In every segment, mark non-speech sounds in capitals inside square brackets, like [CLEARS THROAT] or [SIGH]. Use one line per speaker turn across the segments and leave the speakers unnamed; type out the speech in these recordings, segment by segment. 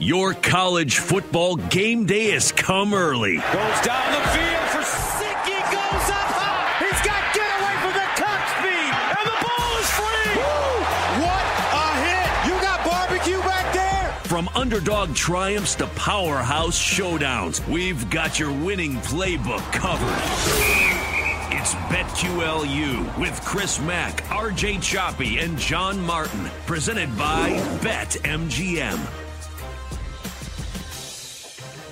Your college football game day has come early.
Goes down the field for Sicky, goes up high. He's got get away from the top speed, and the ball is free. What a hit! You got barbecue back there.
From underdog triumphs to powerhouse showdowns, we've got your winning playbook covered. It's BetQLU with Chris Mack, RJ Choppy, and John Martin, presented by BetMGM.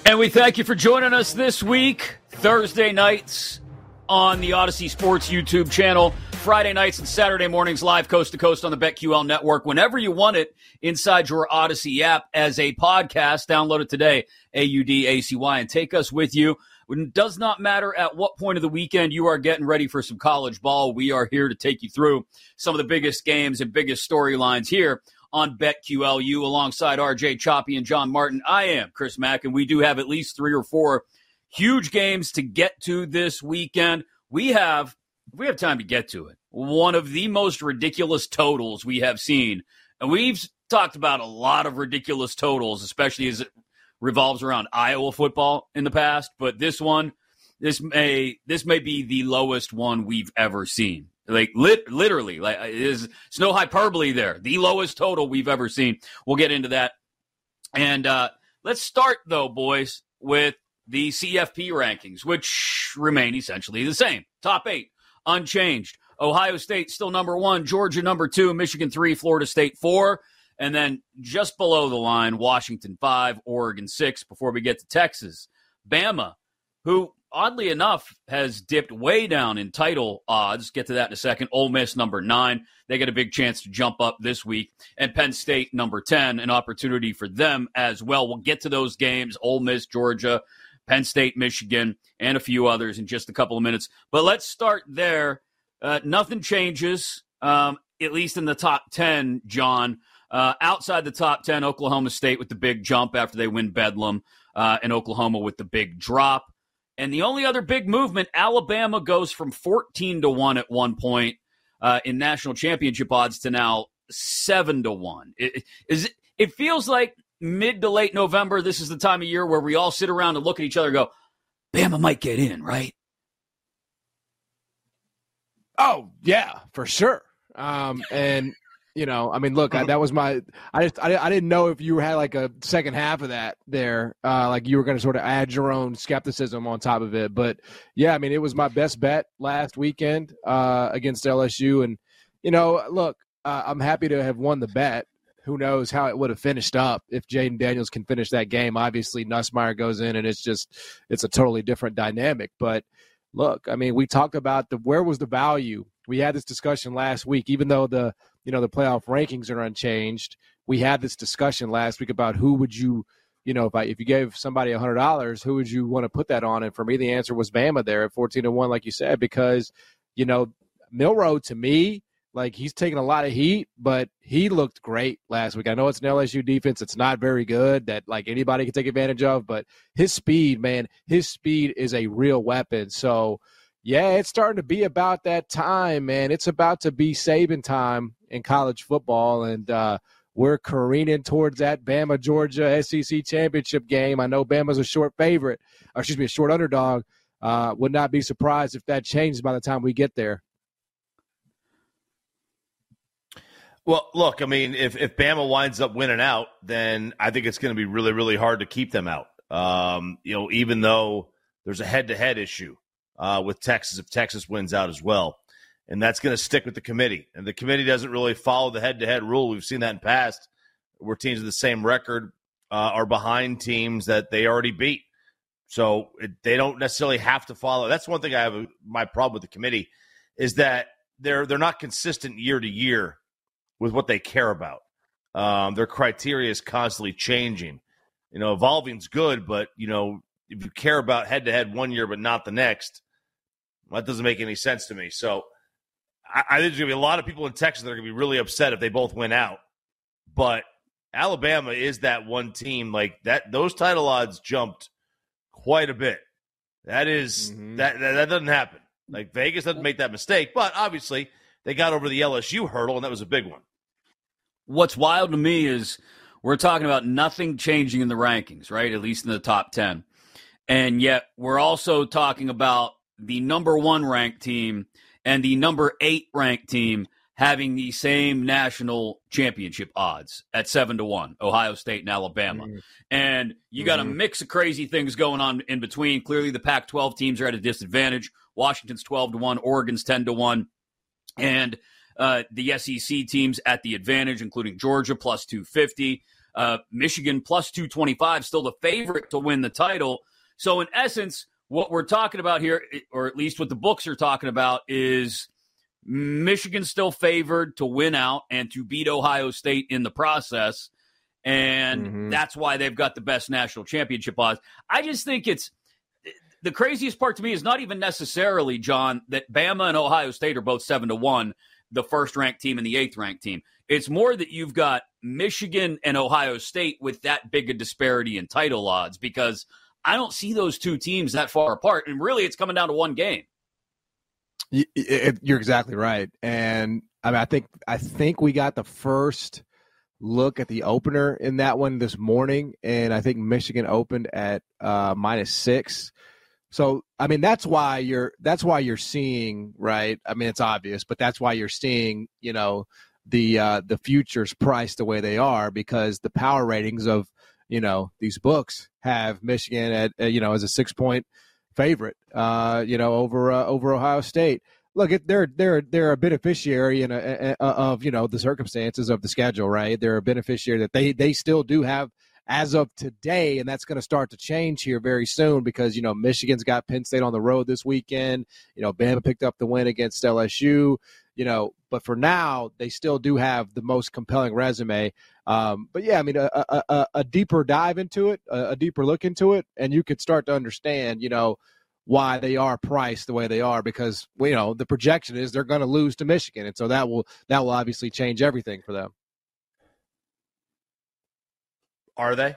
And we thank you for joining us this week, Thursday nights on the Audacy Sports YouTube channel, Friday nights and Saturday mornings live coast to coast on the BetQL network. Whenever you want it inside your Audacy app as a podcast, download it today, A U D A C Y, and take us with you. It does not matter at what point of the weekend you are getting ready for some college ball. We are here to take you through some of the biggest games and biggest storylines here on BetQLU alongside RJ Choppy and John Martin. I am Chris Mack, and we do have at least three or four huge games to get to this weekend. We have we have time to get to it. One of the most ridiculous totals we have seen. And we've talked about a lot of ridiculous totals, especially as it revolves around Iowa football in the past, but this one this may this may be the lowest one we've ever seen. Like lit, literally, like is it's no hyperbole there. The lowest total we've ever seen. We'll get into that. And uh, let's start though, boys, with the CFP rankings, which remain essentially the same. Top eight, unchanged. Ohio State still number one, Georgia number two, Michigan three, Florida State four, and then just below the line, Washington five, Oregon six. Before we get to Texas, Bama, who oddly enough, has dipped way down in title odds. Get to that in a second. Ole Miss, number nine. They get a big chance to jump up this week. And Penn State, number 10, an opportunity for them as well. We'll get to those games Ole Miss, Georgia, Penn State, Michigan, and a few others in just a couple of minutes. But let's start there. Uh, nothing changes, um, at least in the top 10, John. Uh, outside the top 10, Oklahoma State with the big jump after they win Bedlam, uh, and Oklahoma with the big drop. And the only other big movement, Alabama goes from 14 to 1 at one point uh, in national championship odds to now 7 to 1. It, is it, feels like mid to late November, this is the time of year where we all sit around and look at each other and go, Bama might get in, right?
Oh, yeah, for sure. Um, and you know, I mean, look, I, that was my. I just I, I didn't know if you had like a second half of that there, uh, like you were going to sort of add your own skepticism on top of it. But yeah, I mean, it was my best bet last weekend uh, against LSU, and you know, look, uh, I'm happy to have won the bet. who knows how it would have finished up if Jayden Daniels can finish that game. Obviously, Nussmeier goes in, and it's just it's a totally different dynamic. But look, I mean, we talked about the where was the value. We had this discussion last week, even though the you know the playoff rankings are unchanged. We had this discussion last week about who would you, you know, if I if you gave somebody a hundred dollars, who would you want to put that on? And for me, the answer was Bama there at fourteen to one, like you said, because you know Milroe to me like he's taking a lot of heat, but he looked great last week. I know it's an LSU defense; it's not very good that like anybody can take advantage of. But his speed, man, his speed is a real weapon. So, yeah, it's starting to be about that time, man. It's about to be Saban time in college football, and uh, we're careening towards that Bama Georgia SEC championship game. I know Bama's a short favorite, or excuse me, a short underdog. Uh, would not be surprised if that changes by the time we get there.
Well, look, I mean, if, if Bama winds up winning out, then I think it's going to be really, really hard to keep them out. Um, you know, even though there's a head to head issue uh, with Texas if Texas wins out as well. And that's going to stick with the committee. And the committee doesn't really follow the head to head rule. We've seen that in past where teams with the same record uh, are behind teams that they already beat. So it, they don't necessarily have to follow. That's one thing I have a, my problem with the committee is that they're they're not consistent year to year with what they care about. Um, their criteria is constantly changing. You know, evolving's good, but you know, if you care about head to head one year but not the next, that doesn't make any sense to me. So I, I think there's gonna be a lot of people in Texas that are gonna be really upset if they both win out. But Alabama is that one team like that. Those title odds jumped quite a bit. That is, mm-hmm. that, that that doesn't happen. Like Vegas doesn't make that mistake, but obviously they got over the LSU hurdle, and that was a big one.
What's wild to me is we're talking about nothing changing in the rankings, right? At least in the top 10. And yet we're also talking about the number one ranked team and the number eight ranked team having the same national championship odds at seven to one, Ohio State and Alabama. Mm-hmm. And you got mm-hmm. a mix of crazy things going on in between. Clearly, the Pac 12 teams are at a disadvantage. Washington's 12 to one, Oregon's 10 to one. And uh, the SEC teams at the advantage, including Georgia plus 250, uh, Michigan plus 225, still the favorite to win the title. So, in essence, what we're talking about here, or at least what the books are talking about, is Michigan still favored to win out and to beat Ohio State in the process. And mm-hmm. that's why they've got the best national championship odds. I just think it's the craziest part to me is not even necessarily, John, that Bama and Ohio State are both seven to one the first ranked team and the eighth ranked team. It's more that you've got Michigan and Ohio State with that big a disparity in title odds because I don't see those two teams that far apart. And really, it's coming down to one game.
You're exactly right, and I mean, I think I think we got the first look at the opener in that one this morning, and I think Michigan opened at uh, minus six. So I mean that's why you're that's why you're seeing right. I mean it's obvious, but that's why you're seeing you know the uh, the futures priced the way they are because the power ratings of you know these books have Michigan at you know as a six point favorite uh, you know over uh, over Ohio State. Look, they're they're they're a beneficiary in a, a, of you know the circumstances of the schedule, right? They're a beneficiary that they they still do have as of today, and that's going to start to change here very soon because you know Michigan's got Penn State on the road this weekend. You know, Bama picked up the win against LSU. You know, but for now, they still do have the most compelling resume. Um, but yeah, I mean, a, a, a deeper dive into it, a, a deeper look into it, and you could start to understand, you know, why they are priced the way they are because you know the projection is they're going to lose to Michigan, and so that will that will obviously change everything for them.
Are they?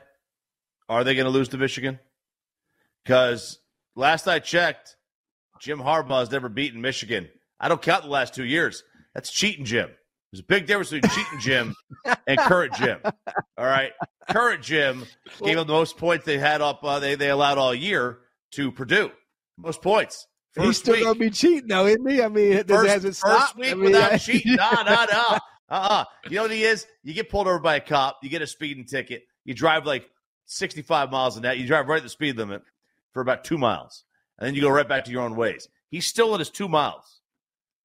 Are they going to lose to Michigan? Because last I checked, Jim Harbaugh has never beaten Michigan. I don't count the last two years. That's cheating, Jim. There's a big difference between cheating Jim and current Jim. All right, current Jim gave them the most points they had up. Uh, they they allowed all year to Purdue. Most points.
First He's still week. gonna be cheating though, isn't he? I mean, it
first,
hasn't
stopped. First week I mean, without [LAUGHS] cheating. Nah, nah, no. Uh-uh. You know what he is? You get pulled over by a cop, you get a speeding ticket, you drive like 65 miles an hour, you drive right at the speed limit for about two miles, and then you go right back to your own ways. He's still in his two miles.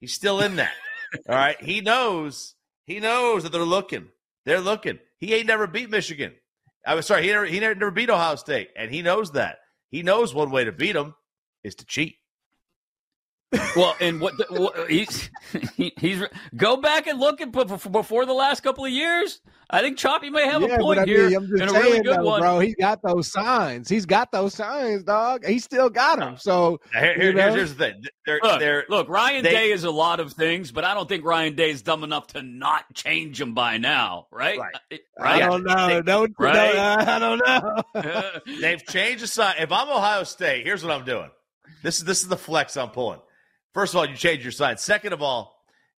He's still in that. All right. He knows, he knows that they're looking. They're looking. He ain't never beat Michigan. I was sorry, he never, he never beat Ohio State, and he knows that. He knows one way to beat them is to cheat.
Well, and what, the, what he's he, he's go back and look at before the last couple of years. I think Choppy may have
yeah,
a point
I
here
mean, I'm
and a really good
though,
one,
bro. He's got those signs. He's got those signs, dog. He still got them. So
here, here, here's, here's, the thing. They're,
look,
they're,
look, Ryan
they,
Day is a lot of things, but I don't think Ryan Day is dumb enough to not change them by now, right?
Right.
Uh, right? I don't know. They, don't, right? No, [LAUGHS] I don't know.
They've changed the sign. If I'm Ohio State, here's what I'm doing. This is this is the flex I'm pulling. First of all, you change your sign. Second of all,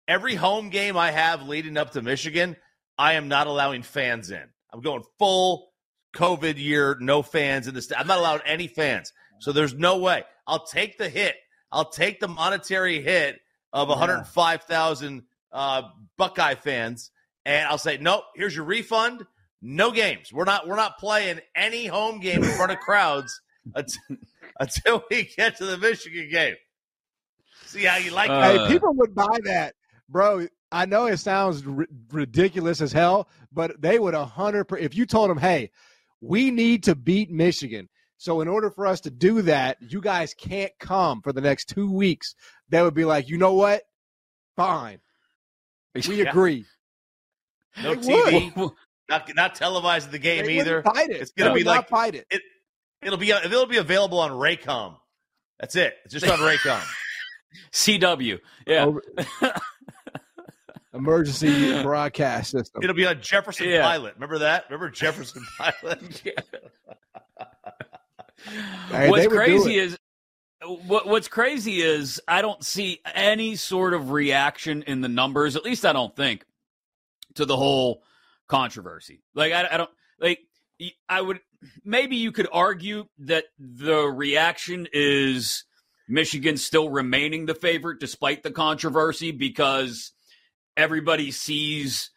every home game I have leading up to Michigan, I am not allowing fans in. I'm going full COVID year, no fans in the st- I'm not allowed any fans. So there's no way. I'll take the hit. I'll take the monetary hit of 105,000 uh, Buckeye fans, and I'll say, nope. Here's your refund. No games. We're not. We're not playing any home game in front of crowds [LAUGHS] until, until we get to the Michigan game. See how you like
uh, Hey, people would buy that, bro. I know it sounds r- ridiculous as hell, but they would a hundred. If you told them, "Hey, we need to beat Michigan," so in order for us to do that, you guys can't come for the next two weeks. They would be like, "You know what? Fine, [LAUGHS] we yeah. agree."
No they TV, would. not not televising the game
they
either.
Fight it.
It's gonna
they
be like
fight it.
it. It'll be it'll be available on Raycom. That's it. It's just [LAUGHS] on Raycom.
CW. Yeah. [LAUGHS]
Emergency broadcast system.
It'll be on Jefferson yeah. Pilot. Remember that? Remember Jefferson [LAUGHS] Pilot? [LAUGHS]
hey,
what's crazy is what, what's crazy is I don't see any sort of reaction in the numbers. At least I don't think to the whole controversy. Like I, I don't like. I would maybe you could argue that the reaction is Michigan still remaining the favorite despite the controversy because everybody sees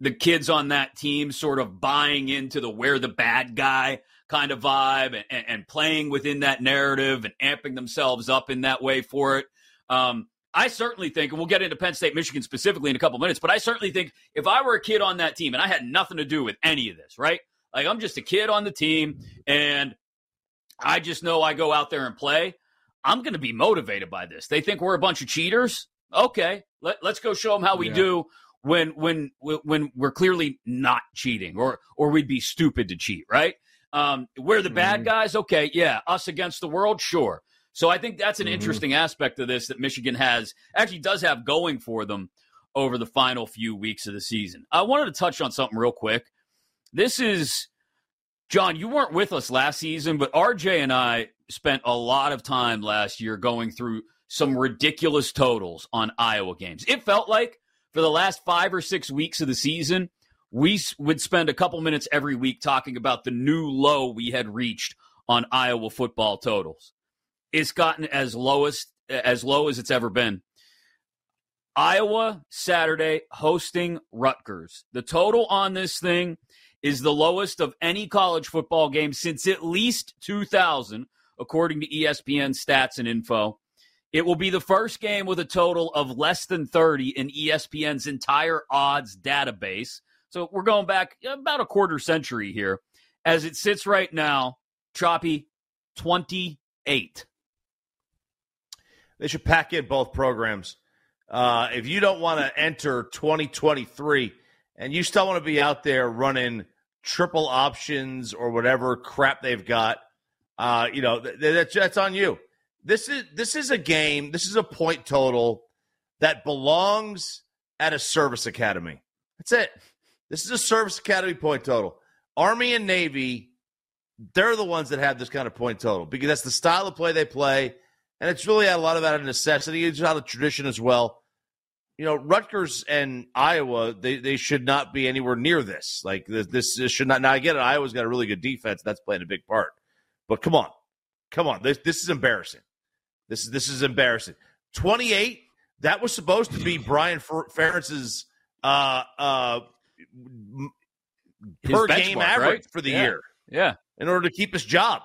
the kids on that team sort of buying into the we're the bad guy kind of vibe and, and playing within that narrative and amping themselves up in that way for it. Um, I certainly think, and we'll get into Penn State, Michigan specifically in a couple minutes, but I certainly think if I were a kid on that team and I had nothing to do with any of this, right? Like I'm just a kid on the team and I just know I go out there and play. I'm going to be motivated by this. They think we're a bunch of cheaters. Okay, let, let's go show them how we yeah. do when when when we're clearly not cheating, or or we'd be stupid to cheat, right? Um, we're the bad mm-hmm. guys. Okay, yeah, us against the world, sure. So I think that's an mm-hmm. interesting aspect of this that Michigan has actually does have going for them over the final few weeks of the season. I wanted to touch on something real quick. This is John, you weren't with us last season, but RJ and I spent a lot of time last year going through some ridiculous totals on Iowa games. It felt like for the last five or six weeks of the season, we would spend a couple minutes every week talking about the new low we had reached on Iowa football totals. It's gotten as lowest as low as it's ever been. Iowa Saturday hosting Rutgers. The total on this thing is the lowest of any college football game since at least 2000 according to ESPN stats and info. It will be the first game with a total of less than 30 in ESPN's entire odds database. So we're going back about a quarter century here. As it sits right now, choppy 28.
They should pack in both programs. Uh, if you don't want to enter 2023 and you still want to be out there running triple options or whatever crap they've got, uh, you know, th- that's that's on you. This is this is a game. This is a point total that belongs at a service academy. That's it. This is a service academy point total. Army and Navy, they're the ones that have this kind of point total because that's the style of play they play, and it's really a lot of that of necessity. It's out of tradition as well. You know, Rutgers and Iowa, they, they should not be anywhere near this. Like this, this should not. Now, I get it. Iowa's got a really good defense. That's playing a big part. But come on, come on. This this is embarrassing. This is this is embarrassing. Twenty eight. That was supposed to be [SIGHS] Brian Ferentz's uh, uh, per game average right? for the
yeah.
year.
Yeah.
In order to keep his job,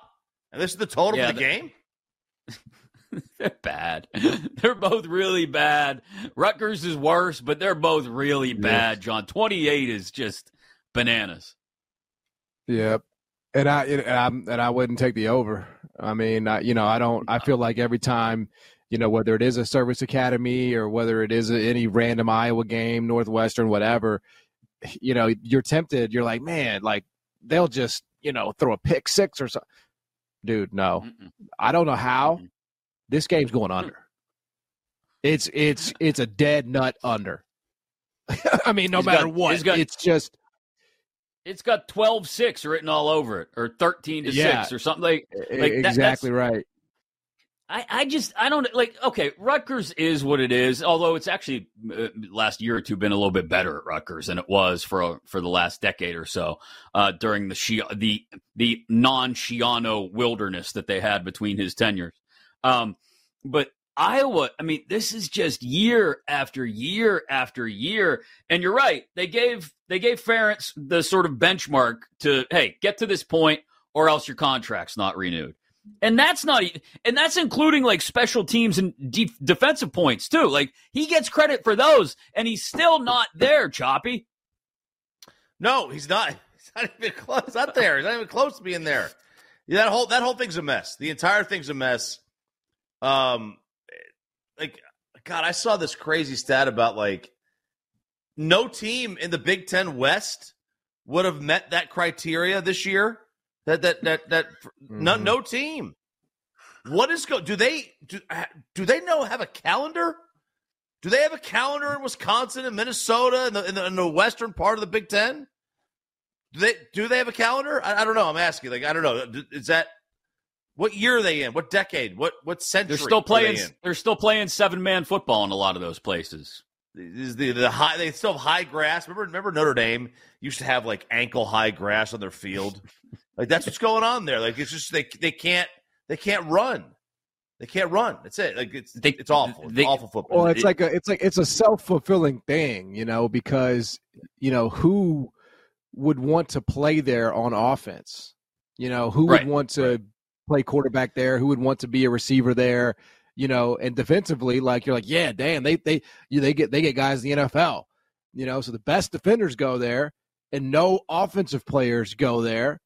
and this is the total yeah, for the, the game. [LAUGHS]
they're bad. [LAUGHS] they're both really bad. Rutgers is worse, but they're both really bad. Yes. John, twenty eight is just bananas.
Yep. And I and I and I wouldn't take the over. I mean, I, you know, I don't. I feel like every time, you know, whether it is a service academy or whether it is any random Iowa game, Northwestern, whatever, you know, you're tempted. You're like, man, like they'll just, you know, throw a pick six or something. Dude, no, Mm-mm. I don't know how. This game's going under. It's it's it's a dead nut under. [LAUGHS] I mean, no
he's
matter
got,
what,
got,
it's just
it's got 12-6 written all over it, or thirteen to yeah, six, or something like. like
exactly
that,
right.
I, I just I don't like okay Rutgers is what it is although it's actually uh, last year or two been a little bit better at Rutgers than it was for for the last decade or so uh, during the the the non Schiano wilderness that they had between his tenures, um, but Iowa, I mean, this is just year after year after year. And you're right. They gave they gave Ferentz the sort of benchmark to, hey, get to this point or else your contract's not renewed. And that's not and that's including like special teams and de- defensive points too. Like he gets credit for those and he's still not there, Choppy.
No, he's not. [LAUGHS] He's not even close. Not there. He's not even close to being there. Yeah, that whole that whole thing's a mess. The entire thing's a mess. Um, like God, I saw this crazy stat about like no team in the Big Ten West would have met that criteria this year. That that that that mm-hmm. no no team. What is go? Do they do? Do they know have a calendar? Do they have a calendar in Wisconsin and Minnesota and the, in the, in the western part of the Big Ten? Do they do they have a calendar? I, I, don't know. I'm asking. Like I don't know. Is that what year are they in? What decade? What what century?
They're still playing. They are still playing seven man football in a lot of those places.
Is the the high? They still have high grass. Remember, remember Notre Dame used to have like ankle high grass on their field. like that's what's going on there. Like it's just they they can't they can't run. They can't run. That's it. Like it's they, it's awful. It's they, awful football.
Well, it's it, like a it's like it's a self fulfilling thing, you know, because you know who would want to play there on offense. You know, who would right, want to right play quarterback there, who would want to be a receiver there, you know, and defensively, like you're like, yeah, damn, they they you, they get they get guys in the NFL, you know, so the best defenders go there, and no offensive players go there,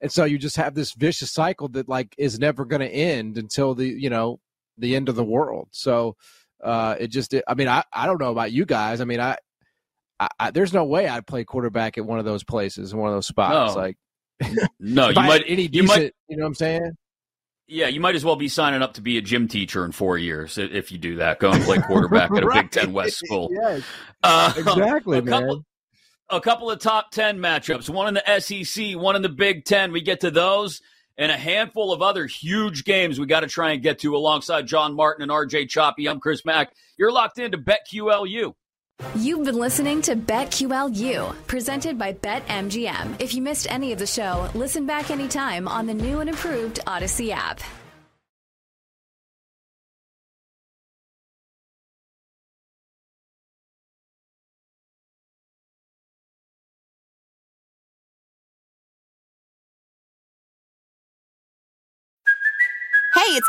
and so you just have this vicious cycle that like is never going to end until the you know the end of the world. So uh, it just, I mean, I I don't know about you guys. I mean, I, I, I there's no way I'd play quarterback at one of those places, one of those spots,
no.
like. [LAUGHS]
no, you might
any
decent,
you might, you know what I'm saying?
Yeah, you might as well be signing up to be a gym teacher in four years if you do that. Go and play quarterback at a. [LAUGHS] Big Ten West school.
Yes, uh, exactly,
a man. Couple, a couple of top 10 matchups, one in the SEC, one in the Big Ten. We get to those and a handful of other huge games we got to try and get to alongside John Martin and RJ Choppy. I'm Chris Mack. You're locked into BetQLU.
You've been listening to BetQLU, presented by BetMGM. If you missed any of the show, listen back anytime on the new and improved Audacy app.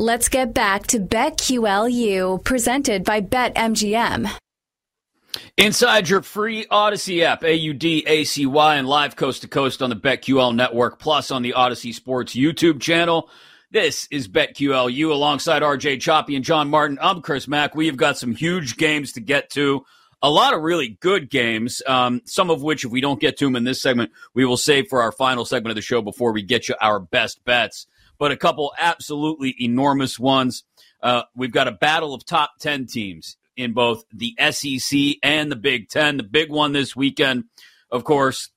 Let's get back to BetQLU, presented by BetMGM.
Inside your free Audacy app, A U D A C Y, and live coast to coast on the BetQL network, plus on the Audacy Sports YouTube channel. This is BetQLU alongside RJ Choppy and John Martin. I'm Chris Mack. We have got some huge games to get to. A lot of really good games, um, some of which, if we don't get to them in this segment, we will save for our final segment of the show before we get you our best bets. But a couple absolutely enormous ones. Uh, we've got a battle of top 10 teams in both the SEC and the Big Ten. The big one this weekend, of course,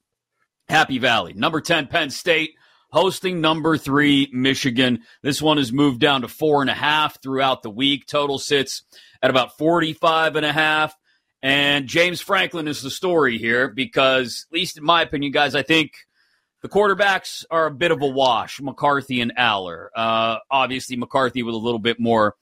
Happy Valley. Number 10, Penn State hosting number three, Michigan. This one has moved down to four and a half throughout the week. Total sits at about 45 and a half. And James Franklin is the story here because, at least in my opinion, guys, I think the quarterbacks are a bit of a wash McCarthy and Allar. Uh, obviously, McCarthy with a little bit more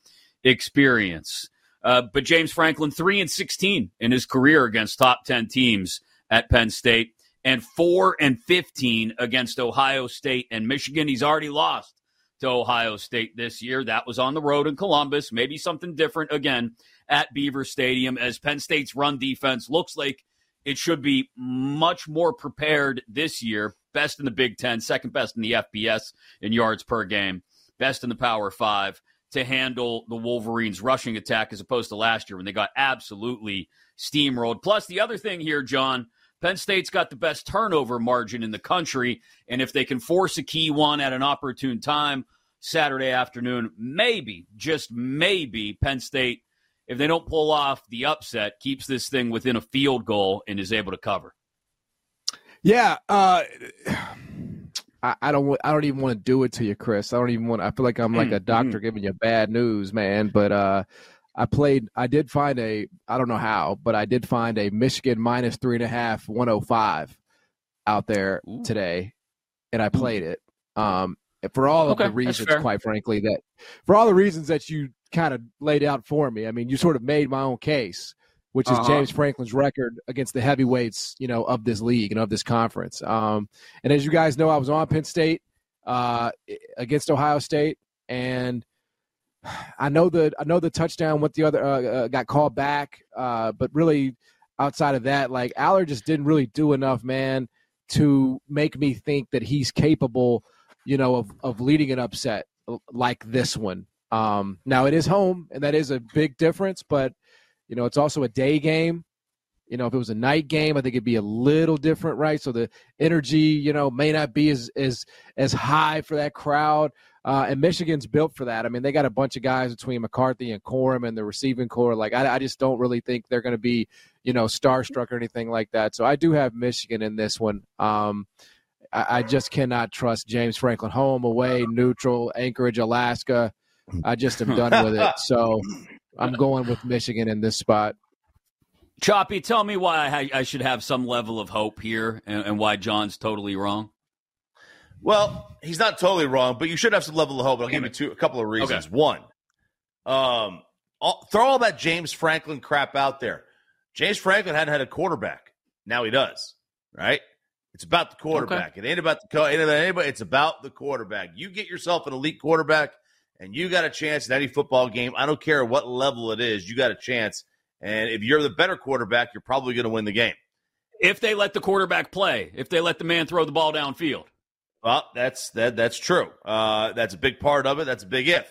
experience. Uh, but James Franklin, 3 and 16 in his career against top 10 teams at Penn State and 4 and 15 against Ohio State and Michigan. He's already lost to Ohio State this year. That was on the road in Columbus. Maybe something different again at Beaver Stadium as Penn State's run defense looks like it should be much more prepared this year. Best in the Big Ten, second best in the FBS in yards per game, best in the Power Five to handle the Wolverines' rushing attack as opposed to last year when they got absolutely steamrolled. Plus, the other thing here, John, Penn State's got the best turnover margin in the country. And if they can force a key one at an opportune time Saturday afternoon, maybe, just maybe, Penn State, if they don't pull off the upset, keeps this thing within a field goal and is able to cover.
Yeah. Uh, [SIGHS] I, I, don't. I don't even want to do it to you, Chris. I don't even want. I feel like I'm like a mm, doctor mm. giving you bad news, man. But uh, I played. I did find a. I don't know how, but I did find a Michigan minus three and a half, 105 out there Ooh. today, and I played it. Um, for all of okay, the reasons, quite frankly, that for all the reasons that you kind of laid out for me. I mean, you sort of made my own case, which is uh-huh. James Franklin's record against the heavyweights, you know, of this league and of this conference. Um, and as you guys know, I was on Penn State uh, against Ohio State, and I know the I know the touchdown with the other uh, uh, got called back, uh, but really outside of that, like Allar just didn't really do enough, man, to make me think that he's capable, you know, of of leading an upset like this one. Um, now it is home, and that is a big difference, but you know it's also a day game. You know, if it was a night game, I think it'd be a little different, right? So the energy, you know, may not be as as as high for that crowd. Uh, and Michigan's built for that. I mean, they got a bunch of guys between McCarthy and Corum and the receiving corps. Like, I, I just don't really think they're going to be, you know, starstruck or anything like that. So I do have Michigan in this one. Um, I, I just cannot trust James Franklin home, away, neutral, Anchorage, Alaska. I just am done with it. [LAUGHS] So I'm going with Michigan in this spot.
Choppy, tell me why I, I should have some level of hope here and, and why John's totally wrong.
Well, he's not totally wrong, but you should have some level of hope. I'll give you two, a couple of reasons. Okay. One, um, all, throw all that James Franklin crap out there. James Franklin hadn't had a quarterback. Now he does, right? It's about the quarterback. Okay. It ain't about the co- anybody. It's about the quarterback. You get yourself an elite quarterback, and you got a chance in any football game. I don't care what level it is. You got a chance, and if you're the better quarterback, you're probably going to win the game.
If they let the quarterback play, if they let the man throw the ball downfield.
Well, that's that. That's true. Uh, that's a big part of it. That's a big if.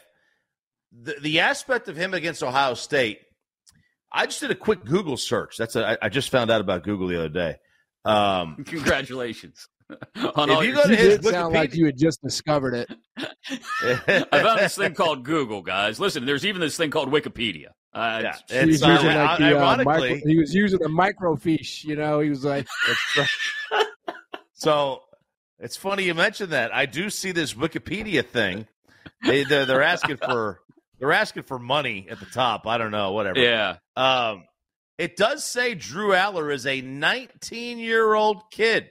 The, the aspect of him against Ohio State, I just did a quick Google search. That's a, I, I just found out about Google the other day. Um, [LAUGHS]
Congratulations. [LAUGHS]
if you go to [LAUGHS] his Wikipedia, sound like you had just discovered it. [LAUGHS]
I found this thing called Google, guys. Listen, there's even this thing called Wikipedia. Uh,
yeah, he, was uh, using like the, uh, micro, he was using a microfiche. You know, he was like.
so it's funny you mentioned that. I do see this Wikipedia thing. They they're, they're asking for they're asking for money at the top. I don't know, whatever.
Yeah.
Um, it does say Drew Allar is a 19 year old kid.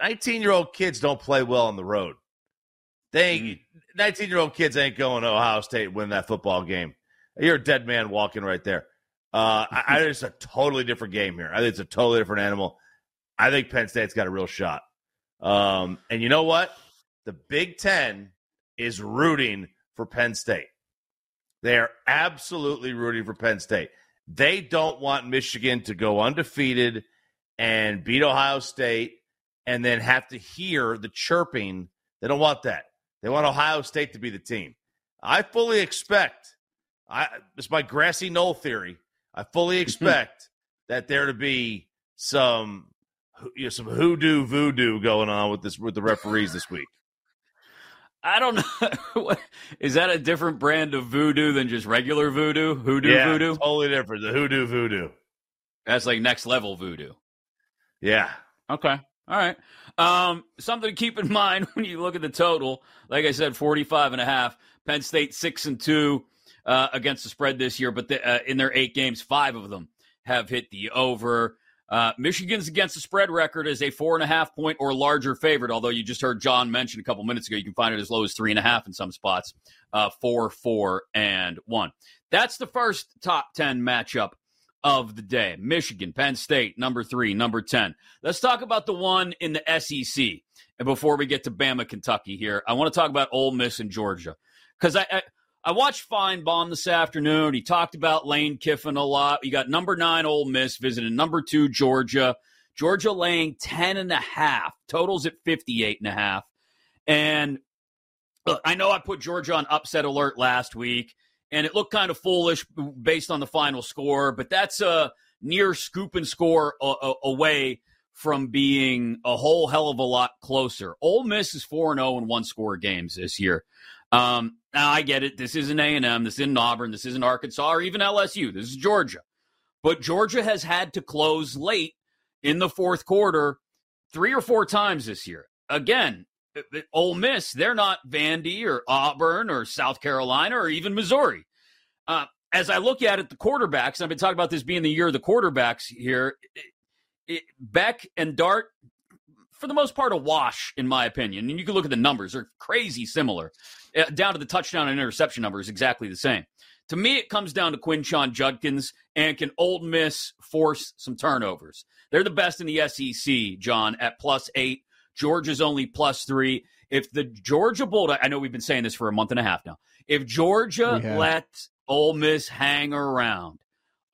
19 year old kids don't play well on the road. They 19 year old kids ain't going to Ohio State win that football game. You're a dead man walking right there. Uh, I, I [LAUGHS] think it's a totally different game here. I think it's a totally different animal. I think Penn State's got a real shot. Um, and you know what? The Big Ten is rooting for Penn State. They are absolutely rooting for Penn State. They don't want Michigan to go undefeated and beat Ohio State and then have to hear the chirping. They don't want that. They want Ohio State to be the team. I fully expect. I it's my grassy knoll theory. I fully [LAUGHS] expect that there to be some you know, some hoodoo voodoo going on with this with the referees this week.
I don't know. [LAUGHS] Is that a different brand of voodoo than just regular voodoo? Hoodoo
yeah,
voodoo?
Totally different. The hoodoo voodoo.
That's like next level voodoo.
Yeah.
Okay. All right. Um, something to keep in [LAUGHS] mind when you look at the total. Like I said, 45 and a half. Penn State 6 and 2 uh, against the spread this year, but the, uh, in their eight games, five of them have hit the over. Uh, Michigan's against the spread record is a four and a half point or larger favorite. Although you just heard John mention a couple minutes ago, you can find it as low as three and a half in some spots. Uh, four, four, and one. That's the first top ten matchup of the day. Michigan, Penn State, number three, number ten. Let's talk about the one in the SEC. And before we get to Bama, Kentucky, here, I want to talk about Ole Miss and Georgia because I, I I watched Finebaum this afternoon. He talked about Lane Kiffin a lot. You got number nine Ole Miss visiting number two Georgia. Georgia laying 10 and a half. Totals at 58 and a half. And look, I know I put Georgia on upset alert last week, and it looked kind of foolish based on the final score, but that's a near scoop and score a- a- away from being a whole hell of a lot closer. Ole Miss is 4 0 in one score games this year. Um, now I get it. This isn't A and M. This isn't Auburn. This isn't Arkansas or even LSU. This is Georgia. But Georgia has had to close late in the fourth quarter three or four times this year. Again, Ole Miss, they're not Vandy or Auburn or South Carolina or even Missouri. Uh, as I look at it, the quarterbacks, I've been talking about this being the year of the quarterbacks here. It, it, Beck and Dart, for the most part, a wash, in my opinion. And you can look at the numbers, they're crazy similar. Uh, down to the touchdown and interception numbers, exactly the same. To me, it comes down to Quinshon Judkins and can Ole Miss force some turnovers? They're the best in the SEC, John, at plus eight. Georgia's only plus three. If the Georgia Bulldog, I know we've been saying this for a month and a half now. If Georgia lets Ole Miss hang around,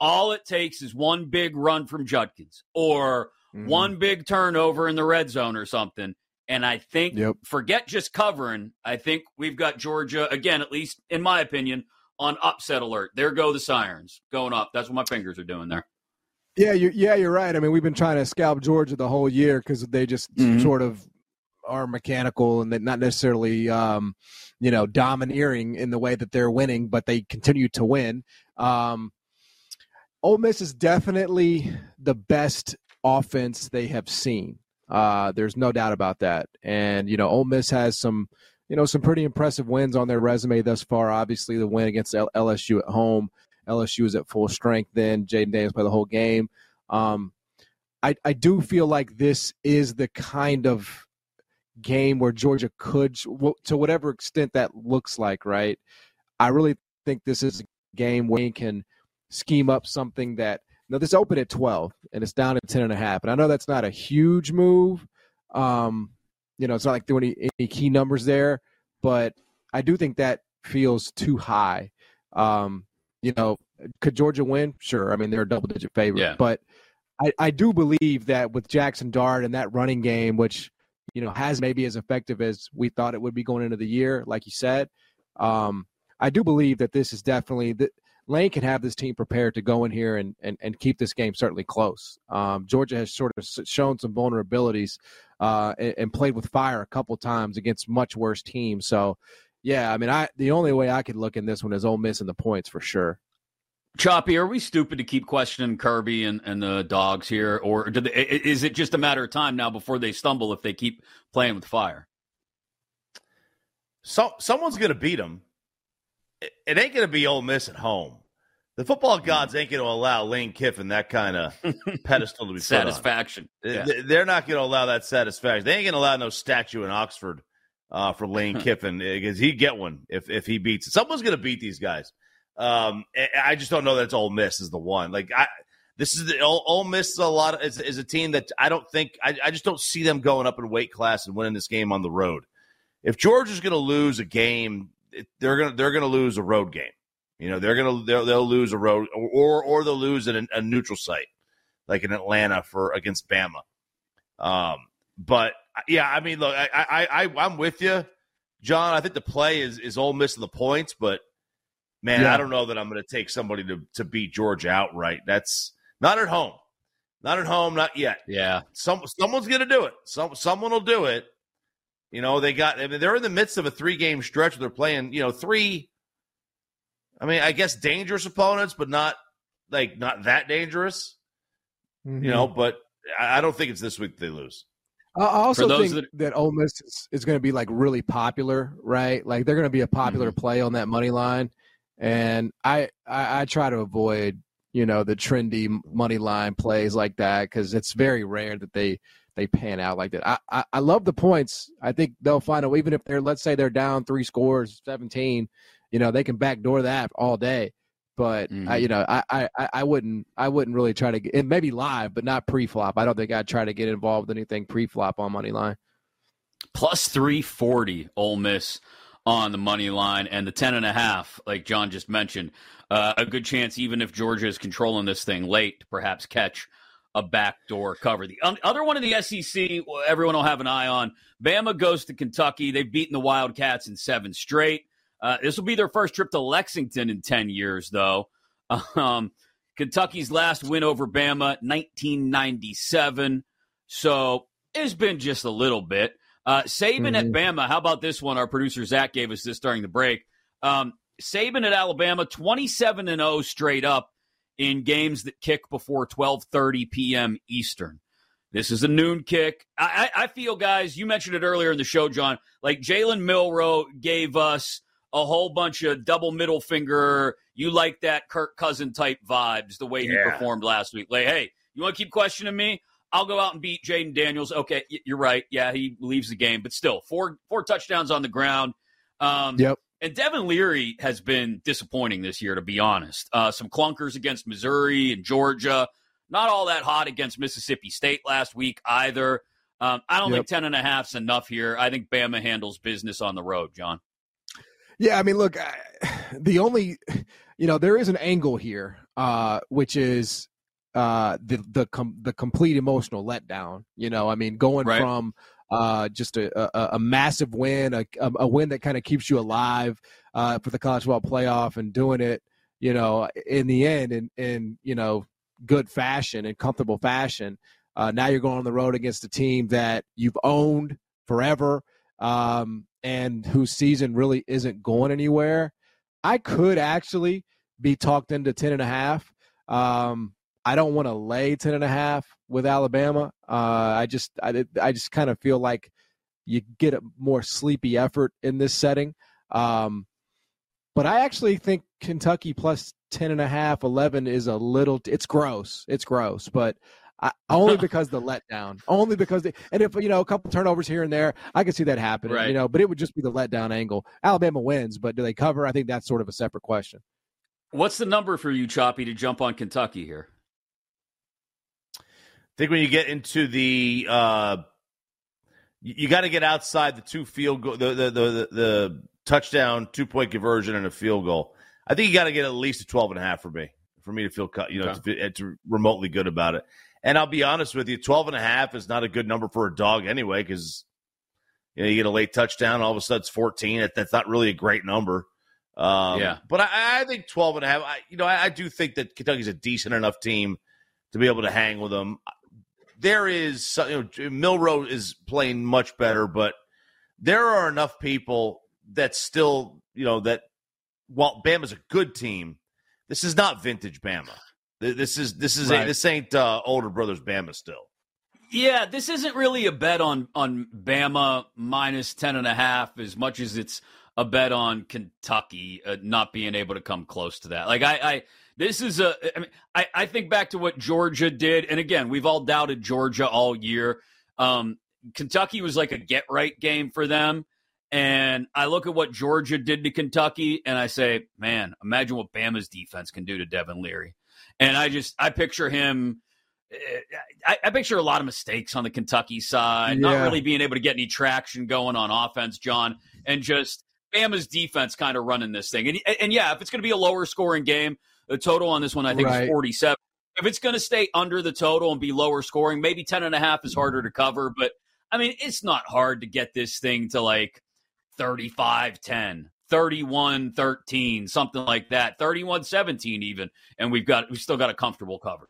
all it takes is one big run from Judkins or mm-hmm. one big turnover in the red zone or something. And I think, yep. forget just covering, I think we've got Georgia, again, at least in my opinion, on upset alert. There go the sirens going up. That's what my fingers are doing there.
Yeah, you yeah, you're right. I mean, we've been trying to scalp Georgia the whole year because they just mm-hmm. sort of are mechanical and they're not necessarily, um, you know, domineering in the way that they're winning, but they continue to win. Um, Ole Miss is definitely the best offense they have seen. Uh, there's no doubt about that. And you know, Ole Miss has some, you know, some pretty impressive wins on their resume thus far. Obviously, the win against L- LSU at home. LSU is at full strength. Then Jayden Daniels played the whole game. Um, I I do feel like this is the kind of game where Georgia could, to whatever extent that looks like, right? I really think this is a game where you can scheme up something that now this opened at 12 and it's down to 10 and a half. And I know that's not a huge move. Um, you know, it's not like there any, any key numbers there, but I do think that feels too high. Um, you know, could Georgia win? Sure. I mean, they're a double digit favorite, yeah. but I, I do believe that with Jaxson Dart and that running game, which, you know, has maybe as effective as we thought it would be going into the year, like you said, um, I do believe that this is definitely the, Lane can have this team prepared to go in here and, and, and keep this game certainly close. Um, Georgia has sort of shown some vulnerabilities uh, and, and, played with fire a couple times against much worse teams. So, yeah, I mean, I the only way I could look in this one is Ole Miss in the points for sure.
Choppy, are we stupid to keep questioning Kirby and, and the dogs here, or they, is it just a matter of time now before they stumble if they keep playing with fire?
So someone's going to beat them it, ain't going to be Ole Miss at home. The football hmm. gods ain't going to allow Lane Kiffin that kind of [LAUGHS] pedestal to be
satisfaction.
Yeah. They're not going to allow that satisfaction. They ain't going to allow no statue in Oxford uh, for Lane [LAUGHS] Kiffin because he'd get one if if he beats it. Someone's going to beat these guys. Um, I just don't know that it's Ole Miss is the one. Like I, this is the Ole, Ole Miss is a lot of, is, is a team that I don't think I, I just don't see them going up in weight class and winning this game on the road. If Georgia's going to lose a game they're gonna they're gonna lose a road game. You know, they're gonna they'll, they'll lose a road or or they'll lose at a, a neutral site like in Atlanta for against Bama. Um, but yeah, I mean, look, I I, I I'm with you. John, I think the play is is Ole Miss the points, but man,
Yeah.
I don't know that I'm going to take somebody to to beat Georgia outright. That's not at home, not at home, not yet.
Yeah,
some someone's going to do it. Some someone will do it. You know, they got. I mean, they're in the midst of a three game stretch. Where they're playing. You know, three. I mean, I guess dangerous opponents, but not like not that dangerous.
Mm-hmm.
You know, but I I don't think it's this week they lose.
I also think that, Ole Miss is, is going to be like really popular, right? Like they're going to be a popular
Mm-hmm.
play on that money line, and I, I I try to avoid you know the trendy money line plays like that because it's very rare that they they pan out like that. I, I I love the points. I think they'll find a even if they're let's say they're down three scores, seventeen, you know they can backdoor that all day. But I, you know, I, I, I- wouldn't, I wouldn't really try to get. It may be live, but not pre-flop. I don't think I'd try to get involved with anything pre-flop on money line.
plus 340 Ole Miss on the money line and the 10 and a half like John just mentioned uh, a good chance even if Georgia is controlling this thing late to perhaps catch a backdoor cover the other one in the SEC everyone will have an eye on Bama goes to Kentucky they've beaten the Wildcats in seven straight uh, this will be their first trip to Lexington in 10 years though [LAUGHS] um, Kentucky's last win over Bama 1997 so it's been just a little bit uh, Saban at Bama. How about this one? Our producer Zach gave us this during the break. Um, Saban at Alabama, twenty-seven and zero straight up in games that kick before twelve thirty p.m. Eastern. This is a noon kick. I, I, I feel, guys, you mentioned it earlier in the show, John. Like Jalen Milroe gave us a whole bunch of double middle finger. You like that Kirk Cousin type vibes the way he performed last week. Like, hey, you want to keep questioning me? I'll go out and beat Jayden Daniels. Okay, you're right. Yeah, he leaves the game, but still, four four touchdowns on the ground. Um,
Yep.
And Devin Leary has been disappointing this year, to be honest. Uh, some clunkers against Missouri and Georgia. Not all that hot against Mississippi State last week either. Um, I don't
Yep.
think ten and a half's enough here. I think Bama handles business on the road, John.
Yeah, I mean, look, I, [SIGHS] the only, [SIGHS] you know, there is an angle here, uh, which is uh, the the com- the complete emotional letdown. You know, I mean, going
Right.
from uh, just a, a, a massive win, a, a, a win that kind of keeps you alive uh, for the college football playoff, and doing it, you know, in the end, in in you know, good fashion and comfortable fashion. Uh, now you're going on the road against a team that you've owned forever um, and whose season really isn't going anywhere. I could actually be talked into 10 and a half. Um, I don't want to lay 10 and a half with Alabama. Uh, I just, I, I just kind of feel like you get a more sleepy effort in this setting. Um, but I actually think Kentucky plus 10 and a half, 11 is a little, it's gross. It's gross, but I, only [LAUGHS] because the letdown, only because they, and if you know a couple turnovers here and there, I could see that happening.
Right.
You know, but it would just be the letdown angle. Alabama wins, but do they cover? I think that's sort of a separate question.
What's the number for you, Choppy, to jump on Kentucky here?
I think when you get into the uh you, you got to get outside the two field goal the the the, the, the touchdown two point conversion and a field goal. I think you got to get at least a 12 and a half for me for me to feel you know
Okay.
to, to remotely good about it. And I'll be honest with you, 12 and a half is not a good number for a dog anyway cuz you know you get a late touchdown all of a sudden it's 14. That's not really a great number. Um,
Yeah.
But I, I think 12 and a half, I, you know, I, I do think that Kentucky's a decent enough team to be able to hang with them. There is, you know, Milroe is playing much better, but there are enough people that still, you know, that while Bama's a good team, this is not vintage Bama. This is this is a, this ain't uh, older brothers Bama still.
Yeah, this isn't really a bet on on Bama minus ten and a half as much as it's a bet on Kentucky uh, not being able to come close to that. Like I, I this is a. I mean, I, I think back to what Georgia did, and again, we've all doubted Georgia all year. Um, Kentucky was like a get right game for them, and I look at what Georgia did to Kentucky, and I say, man, imagine what Bama's defense can do to Devin Leary. And I just I picture him. Eh, I, I picture a lot of mistakes on the Kentucky side, not really being able to get any traction going on offense, John, and just Bama's defense kind of running this thing. And, and yeah, if it's going to be a lower scoring game, the total on this one I think
Right.
is 47. If it's going to stay under the total and be lower scoring, maybe 10 and a half is harder to cover, but I mean, it's not hard to get this thing to like 35 10, 31 13, something like that, 31 17 even. And we've got, we've still got a comfortable cover.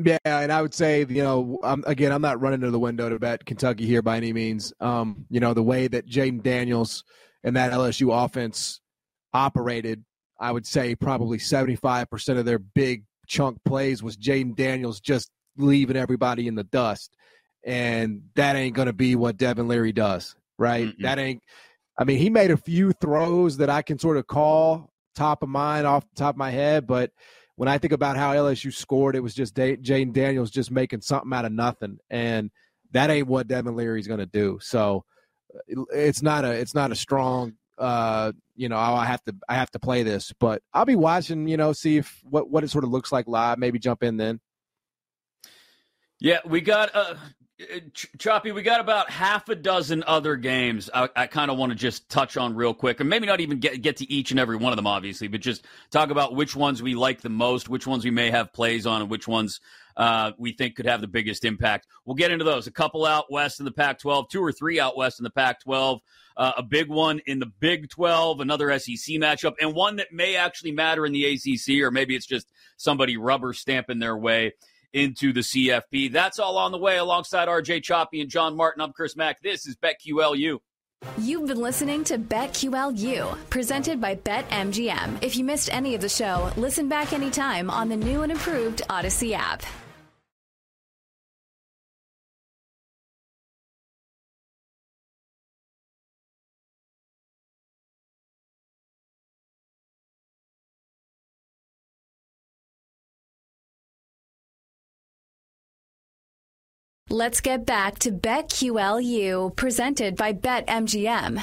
Yeah, and I would say, you know, um, again, I'm not running to the window to bet Kentucky here by any means. Um, you know, the way that Jayden Daniels and that LSU offense operated, I would say probably 75% of their big chunk plays was Jayden Daniels just leaving everybody in the dust. And that ain't going to be what Devin Leary does, right? Mm-mm. That ain't, I mean, he made a few throws that I can sort of call top of mind off the top of my head, but – when I think about how LSU scored, it was just Jayden Daniels just making something out of nothing, and that ain't what Devin Leary's going to do. So it's not a it's not a strong uh, you know I have to I have to play this, but I'll be watching. You know, see if what what it sort of looks like live. Maybe jump in then.
Yeah, we got uh, Choppy, we got about half a dozen other games I, I kind of want to just touch on real quick, and maybe not even get get to each and every one of them, obviously, but just talk about which ones we like the most, which ones we may have plays on, and which ones uh, we think could have the biggest impact. We'll get into those. A couple out west in the Pac-12, two or three out west in the Pac-12, uh, a big one in the Big 12, another SEC matchup, and one that may actually matter in the ACC, or maybe it's just somebody rubber stamping their way into the CFP. That's all on the way alongside RJ Choppy and John Martin. I'm Chris Mack. This is BetQLU.
You've been listening to BetQLU, presented by BetMGM. If you missed any of the show, listen back anytime on the new and improved Audacy app. Let's get back to BetQLU, presented by BetMGM.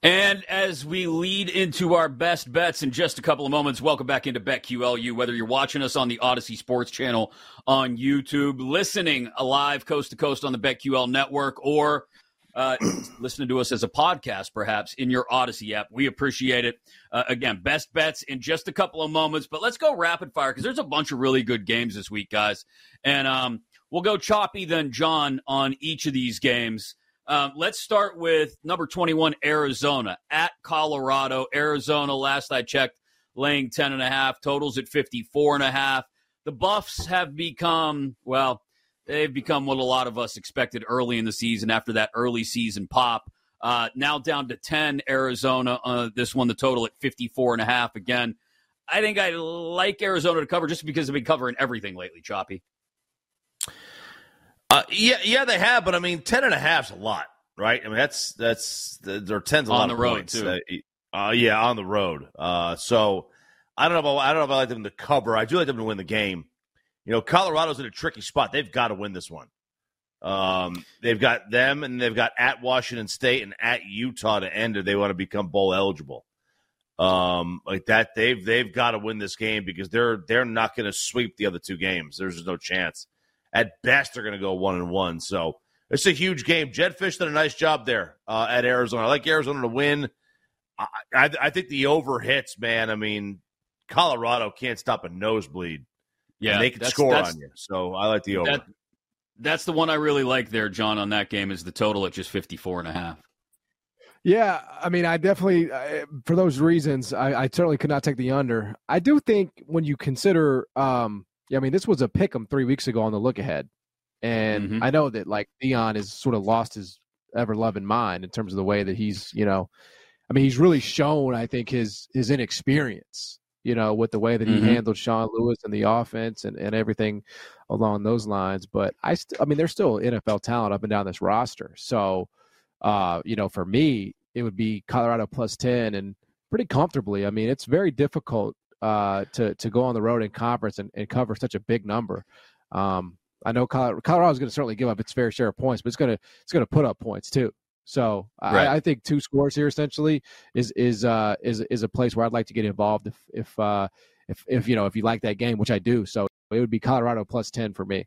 And as we lead into our best bets in just a couple of moments, welcome back into BetQLU. Whether you're watching us on the Audacy Sports channel on YouTube, listening live coast to coast on the BetQL network, or uh, [CLEARS THROAT] listening to us as a podcast, perhaps in your Audacy app, we appreciate it. Uh, again, best bets in just a couple of moments, but let's go rapid fire because there's a bunch of really good games this week, guys. And um, We'll go choppy then, John, on each of these games. Um, let's start with number 21, Arizona at Colorado. Arizona, last I checked, laying 10.5, totals at 54.5. The Buffs have become, well, they've become what a lot of us expected early in the season after that early season pop. Uh, now down to 10, Arizona. Uh, this one, the total at 54.5. Again, I think I like Arizona to cover just because they've been covering everything lately, Choppy.
Uh, yeah, yeah, they have, but I mean, ten and a half's a lot, right? I mean, that's that's there tens a lot.
on
lot
the road
points.
too.
Uh, uh, yeah, on the road. Uh, so I don't know. If I, I don't know if I like them to cover. I do like them to win the game. You know, Colorado's in a tricky spot. They've got to win this one. Um, they've got them, and they've got at Washington State and at Utah to end it. They want to become bowl eligible. Um, like that, they've they've got to win this game because they're they're not going to sweep the other two games. There's no chance. At best, they're going to go one and one. So it's a huge game. Jedd Fisch did a nice job there uh, at Arizona. I like Arizona to win. I, I, I, think the over hits, man. I mean, Colorado can't stop a nosebleed.
Yeah,
they can score on you. So I like the over. That,
that's the one I really like there, John. On that game is the total at just 54 and a half.
Yeah, I mean, I definitely, for those reasons, I, I, certainly could not take the under. I do think when you consider um, yeah, I mean, this was a pick 'em three weeks ago on the look ahead, and mm-hmm. I know that like Deion has sort of lost his ever loving mind in terms of the way that he's, you know, I mean, he's really shown, I think, his his inexperience, you know, with the way that he mm-hmm. handled Sean Lewis and the offense and, and everything along those lines. But I, st- I mean, there's still NFL talent up and down this roster. So, uh, you know, for me, it would be Colorado plus ten and pretty comfortably. I mean, it's very difficult uh, to to go on the road in conference and, and cover such a big number. Um, I know Colorado, is going to certainly give up its fair share of points, but it's going to it's going to put up points too. So right. I, I, think two scores here essentially is is uh, is is a place where I'd like to get involved if if uh, if if you know if you like that game, which I do. So it would be Colorado plus ten for me.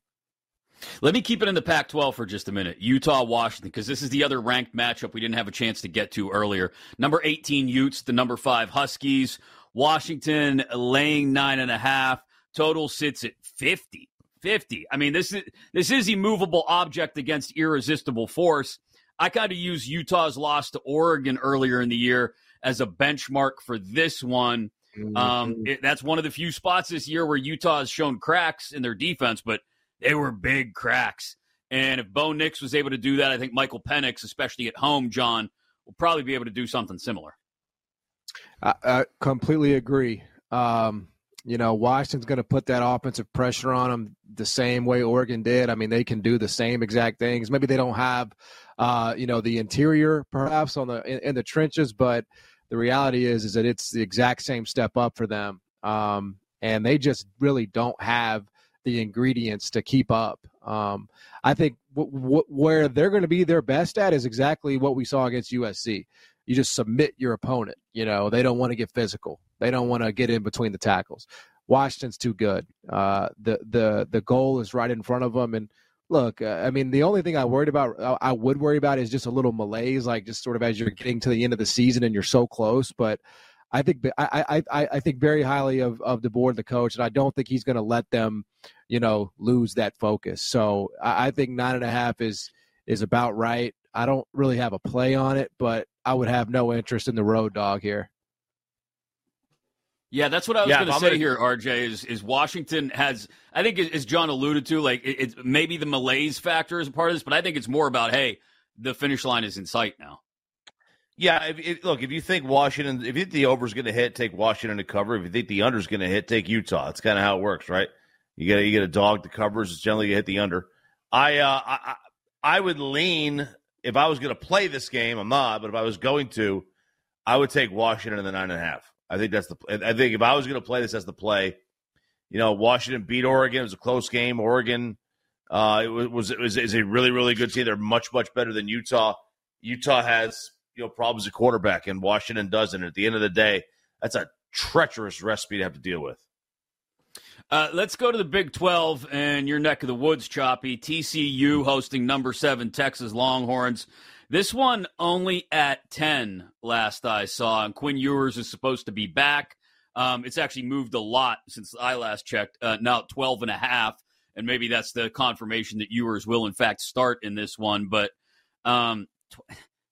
Let me keep it in the Pac 12 for just a minute. Utah, Washington, because this is the other ranked matchup we didn't have a chance to get to earlier. Number 18, Utes, the number five Huskies. Washington laying nine and a half. Total sits at 50. 50. I mean, this is this is immovable object against irresistible force. I kind of use Utah's loss to Oregon earlier in the year as a benchmark for this one. Mm-hmm. Um, it, that's one of the few spots this year where Utah has shown cracks in their defense, but they were big cracks. And if Bo Nix was able to do that, I think Michael Penix, especially at home, John, will probably be able to do something similar.
I, I completely agree. Um, you know, Washington's going to put that offensive pressure on them the same way Oregon did. I mean, they can do the same exact things. Maybe they don't have, uh, you know, the interior perhaps on the in, in, the trenches, but the reality is is that it's the exact same step up for them, um, and they just really don't have the ingredients to keep up. Um, I think w- w- where they're going to be their best at is exactly what we saw against USC. You just submit your opponent. You know, they don't want to get physical. They don't want to get in between the tackles. Washington's too good. Uh, the the the goal is right in front of them. And look, uh, I mean, the only thing I worried about, uh, I would worry about, is just a little malaise, like just sort of as you're getting to the end of the season and you're so close. But I think I I I think very highly of of DeBoer, the coach, and I don't think he's going to let them, you know, lose that focus. So I, I think nine and a half is is about right. I don't really have a play on it, but I would have no interest in the road dog here.
Yeah, that's what I was yeah, going to say gonna... here. RJ is is Washington has I think as John alluded to, like it, it's maybe the malaise factor is a part of this, but I think it's more about hey, the finish line is in sight now.
Yeah, if, if, look, if you think Washington, if you think the over is going to hit, take Washington to cover. If you think the under is going to hit, take Utah. That's kind of how it works, right? You get you get a dog to covers. It's generally you hit the under. I uh, I I would lean if I was going to play this game. I'm not, but if I was going to, I would take Washington in the nine and a half. I think that's the. I think if I was going to play this as the play, you know, Washington beat Oregon. It was a close game. Oregon, uh, it was it was is a really really good team. They're much much better than Utah. Utah has you know problems at quarterback, and Washington doesn't. At the end of the day, that's a treacherous recipe to have to deal with.
Uh, let's go to the Big 12 and your neck of the woods, Choppy. TCU hosting number seven Texas Longhorns. This one only at 10 last I saw, and Quinn Ewers is supposed to be back. Um, it's actually moved a lot since I last checked, uh, now 12 and a half, and maybe that's the confirmation that Ewers will, in fact, start in this one. But um,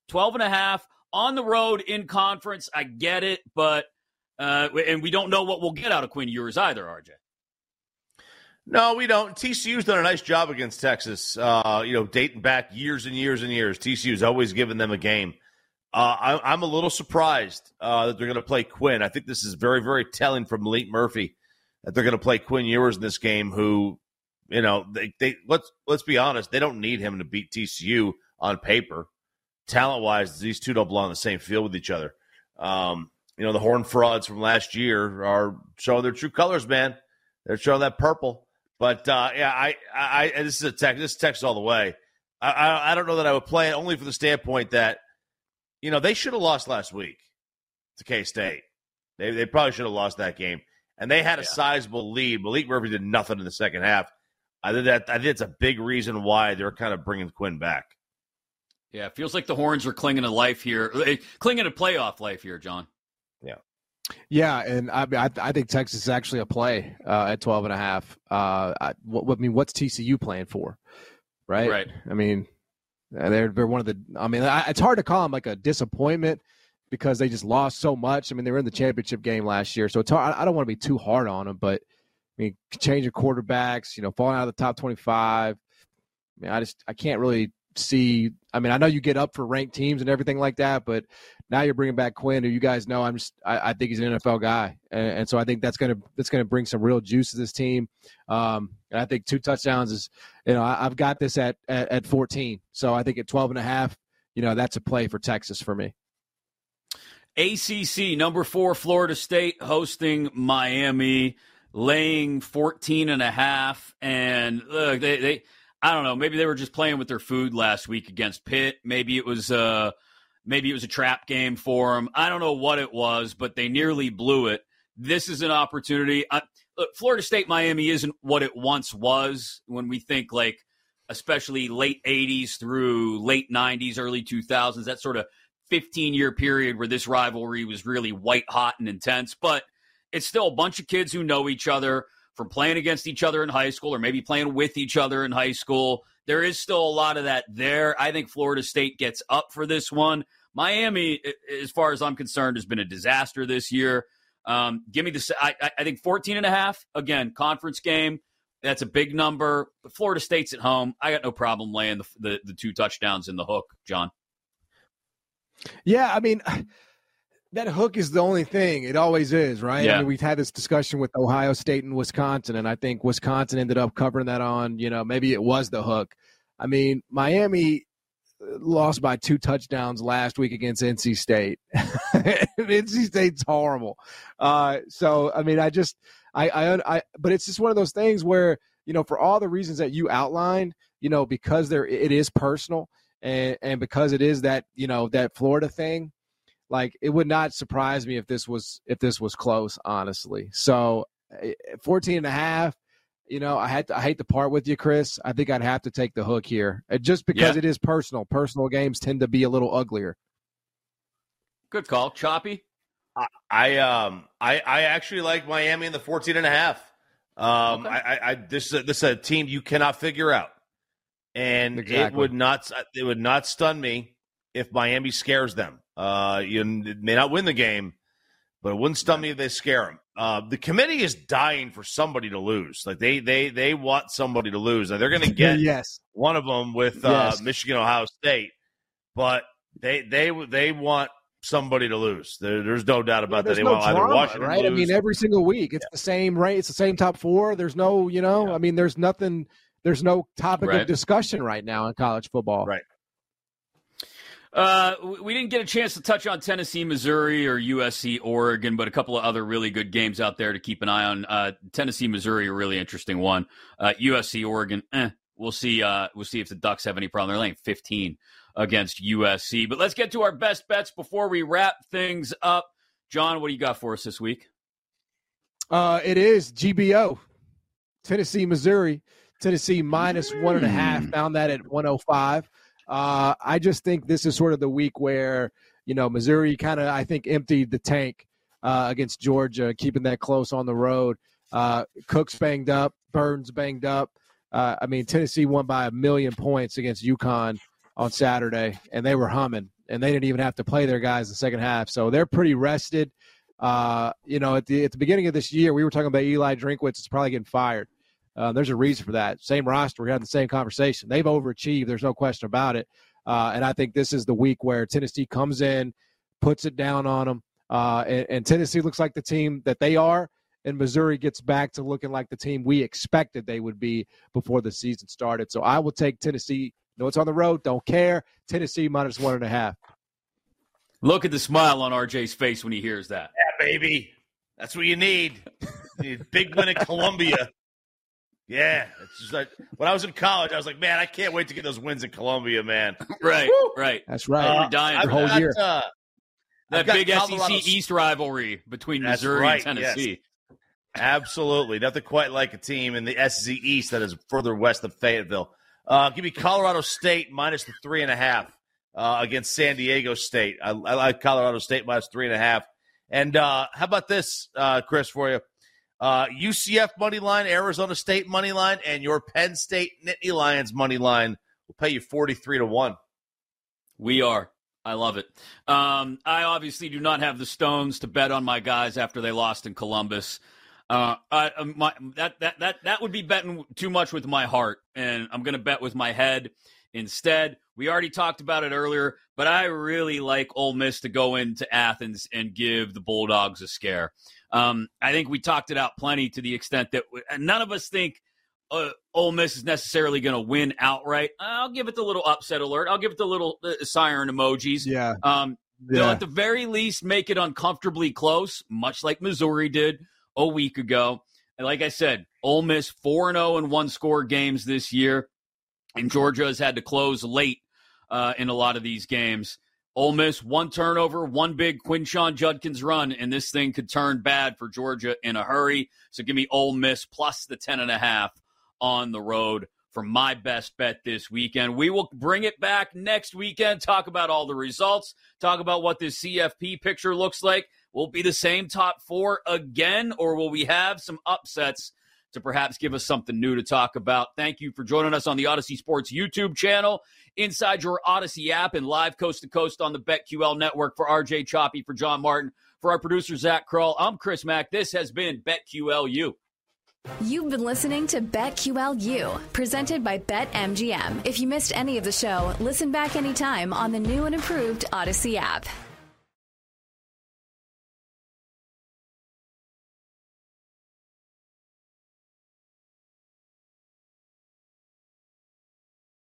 12 and a half on the road in conference, I get it, but uh, and we don't know what we'll get out of Quinn Ewers either, RJ.
No, we don't. TCU's done a nice job against Texas. Uh, you know, dating back years and years and years, TCU's always given them a game. Uh, I, am a little surprised uh, that they're going to play Quinn. I think this is very, very telling from Maalik Murphy that they're going to play Quinn Ewers in this game. Who, you know, they, they let's let's be honest, they don't need him to beat TCU on paper. Talent wise, these two don't belong on the same field with each other. Um, you know, the Horn Frauds from last year are showing their true colors, man. They're showing that purple. But uh, yeah, I, I, I, this is a text. This text all the way. I, I, I don't know that I would play it only for the standpoint that, you know, they should have lost last week to K State. They, they probably should have lost that game, and they had a yeah. sizable lead. Maalik Murphy did nothing in the second half. I think that I think it's a big reason why they're kind of bringing Quinn back.
Yeah, it feels like the Horns are clinging to life here, clinging to playoff life here, John.
Yeah.
Yeah, and I I, I think Texas is actually a play uh, at 12 and a half. Uh, I, what, I mean, what's TCU playing for? Right?
Right.
I mean, they're they're one of the. I mean, I, it's hard to call them like a disappointment because they just lost so much. I mean, they were in the championship game last year, so it's hard, I don't want to be too hard on them. But I mean, changing quarterbacks, you know, falling out of the top 25. I mean, I just I can't really see. I mean, I know you get up for ranked teams and everything like that, but now you're bringing back Quinn, who you guys know I'm just I, I think he's an NFL guy, and, and, so I think that's gonna that's gonna bring some real juice to this team. Um, and I think two touchdowns is you know I, have got this at, at at 14, so I think at 12 and a half, you know that's a play for Texas for me.
ACC number four Florida State hosting Miami, laying 14 and a half, and look they they I don't know. Maybe they were just playing with their food last week against Pitt. Maybe it was uh, maybe it was a trap game for them. I don't know what it was, but they nearly blew it. This is an opportunity. Look, Florida State Miami isn't what it once was when we think like, especially late '80s through late '90s, early 2000s. That sort of 15 year period where this rivalry was really white hot and intense. But it's still a bunch of kids who know each other from playing against each other in high school or maybe playing with each other in high school. There is still a lot of that there. I think Florida State gets up for this one. Miami, as far as I'm concerned, has been a disaster this year. Um, give me the, I, I think 14 and a half, again, conference game. That's a big number. But Florida State's at home. I got no problem laying the, the, the two touchdowns in the hook, John.
Yeah, I mean, that hook is the only thing. It always is, right?
Yeah.
I mean, we've had this discussion with Ohio State and Wisconsin, and I think Wisconsin ended up covering that on, you know, maybe it was the hook. I mean, Miami uh, lost by two touchdowns last week against NC State. [LAUGHS] NC State's horrible. Uh, so, I mean, I just, I, I, I, but it's just one of those things where, you know, for all the reasons that you outlined, you know, because there, it is personal and, and because it is that, you know, that Florida thing, like it would not surprise me if this was if this was close honestly so eh, 14 and a half you know i had to, i hate to part with you chris i think i'd have to take the hook here uh, just because
Yeah.
it is personal personal games tend to be a little uglier
Good call. Choppy?
I um I I actually like Miami in the 14 and a half. Um I, I I this is a, this is a team you cannot figure out. And it would not it would not stun me if Miami scares them. Uh you may not win the game, but it wouldn't stun me if they scare them. Uh, the committee is dying for somebody to lose. Like they they they want somebody to lose. And they're going [LAUGHS] to get
yes
one of them with uh,
Yes.
Michigan, Ohio State, but they they they want somebody to lose. There, there's no doubt about that. They
no
want either Washington
right? I mean, every single week it's the same, right? It's the same top four. There's no, you know, I mean, there's nothing, there's no topic
Right.
of discussion right now in college football.
Right.
Uh, we- didn't get a chance to touch on Tennessee, Missouri, or USC, Oregon, but a couple of other really good games out there to keep an eye on. Uh, Tennessee, Missouri, a really interesting one. Uh, USC, Oregon, eh, we'll see. Uh, we'll see if the Ducks have any problem. They're laying 15 against USC. But let's get to our best bets before we wrap things up. John, what do you got for us this week?
Uh, it is GBO, Tennessee, Missouri. Tennessee minus one and a half. Found that at 105. Uh, I just think this is sort of the week where, you know, Missouri kind of, I think, emptied the tank uh, against Georgia, keeping that close on the road. Uh, Cook's banged up, Burns banged up. Uh, I mean, Tennessee won by a million points against UConn on Saturday, and they were humming, and they didn't even have to play their guys the second half. So they're pretty rested. Uh, you know, at the at the beginning of this year, we were talking about Eli Drinkwitz is probably getting fired. Uh, there's a reason for that. Same roster, we're having the same conversation. They've overachieved. There's no question about it. Uh, and I think this is the week where Tennessee comes in, puts it down on them, uh, and, and Tennessee looks like the team that they are, and Missouri gets back to looking like the team we expected they would be before the season started. So I will take Tennessee. No, it's on the road. Don't care. Tennessee minus one and a half.
Look at the smile on RJ's face when he hears that.
yeah, baby, that's what you need. You [LAUGHS] need big win at Columbia. Yeah, it's just like when I was in college, I was like, man, I can't wait to get those wins in Columbia, man. [LAUGHS]
Right, right.
That's right.
Uh,
We're dying
I've
for
whole
got,
year.
uh,
That big
Colorado
SEC East rivalry between
That's
Missouri
right,
and
yes.
Tennessee.
Absolutely. Nothing quite like a team in the SEC East that is further west of Fayetteville. Uh, give me Colorado State minus the three and a half uh, against San Diego State. I, I like Colorado State minus three and a half. And uh, how about this, uh, Chris, for you? Uh, UCF money line, Arizona State money line, and your Penn State Nittany Lions money line will pay you 43 to 1.
We are. I love it. Um, I obviously do not have the stones to bet on my guys after they lost in Columbus. Uh, I, uh, my, that, that, that, that would be betting too much with my heart, and I'm going to bet with my head instead. We already talked about it earlier, but I really like Ole Miss to go into Athens and give the Bulldogs a scare. Um, I think we talked it out plenty to the extent that we, none of us think uh, Ole Miss is necessarily going to win outright. I'll give it the little upset alert. I'll give it the little uh, siren emojis.
Yeah.
Um, They'll
Yeah.
at the very least make it uncomfortably close, much like Missouri did a week ago. And like I said, Ole Miss 4 0 in one score games this year, and Georgia has had to close late uh, in a lot of these games. Ole Miss, one turnover, one big Quinshon Judkins run, and this thing could turn bad for Georgia in a hurry. So give me Ole Miss plus the 10.5 on the road for my best bet this weekend. We will bring it back next weekend, talk about all the results, talk about what this CFP picture looks like. Will be the same top four again, or will we have some upsets to perhaps give us something new to talk about. Thank you for joining us on the Audacy Sports YouTube channel, inside your Audacy app, and live coast to coast on the BetQL network for RJ Choppy, for John Martin, for our producer Zach Kroll. I'm Chris Mack. This has been BetQLU.
You've been listening to BetQLU, presented by BetMGM. If you missed any of the show, listen back anytime on the new and improved Audacy app.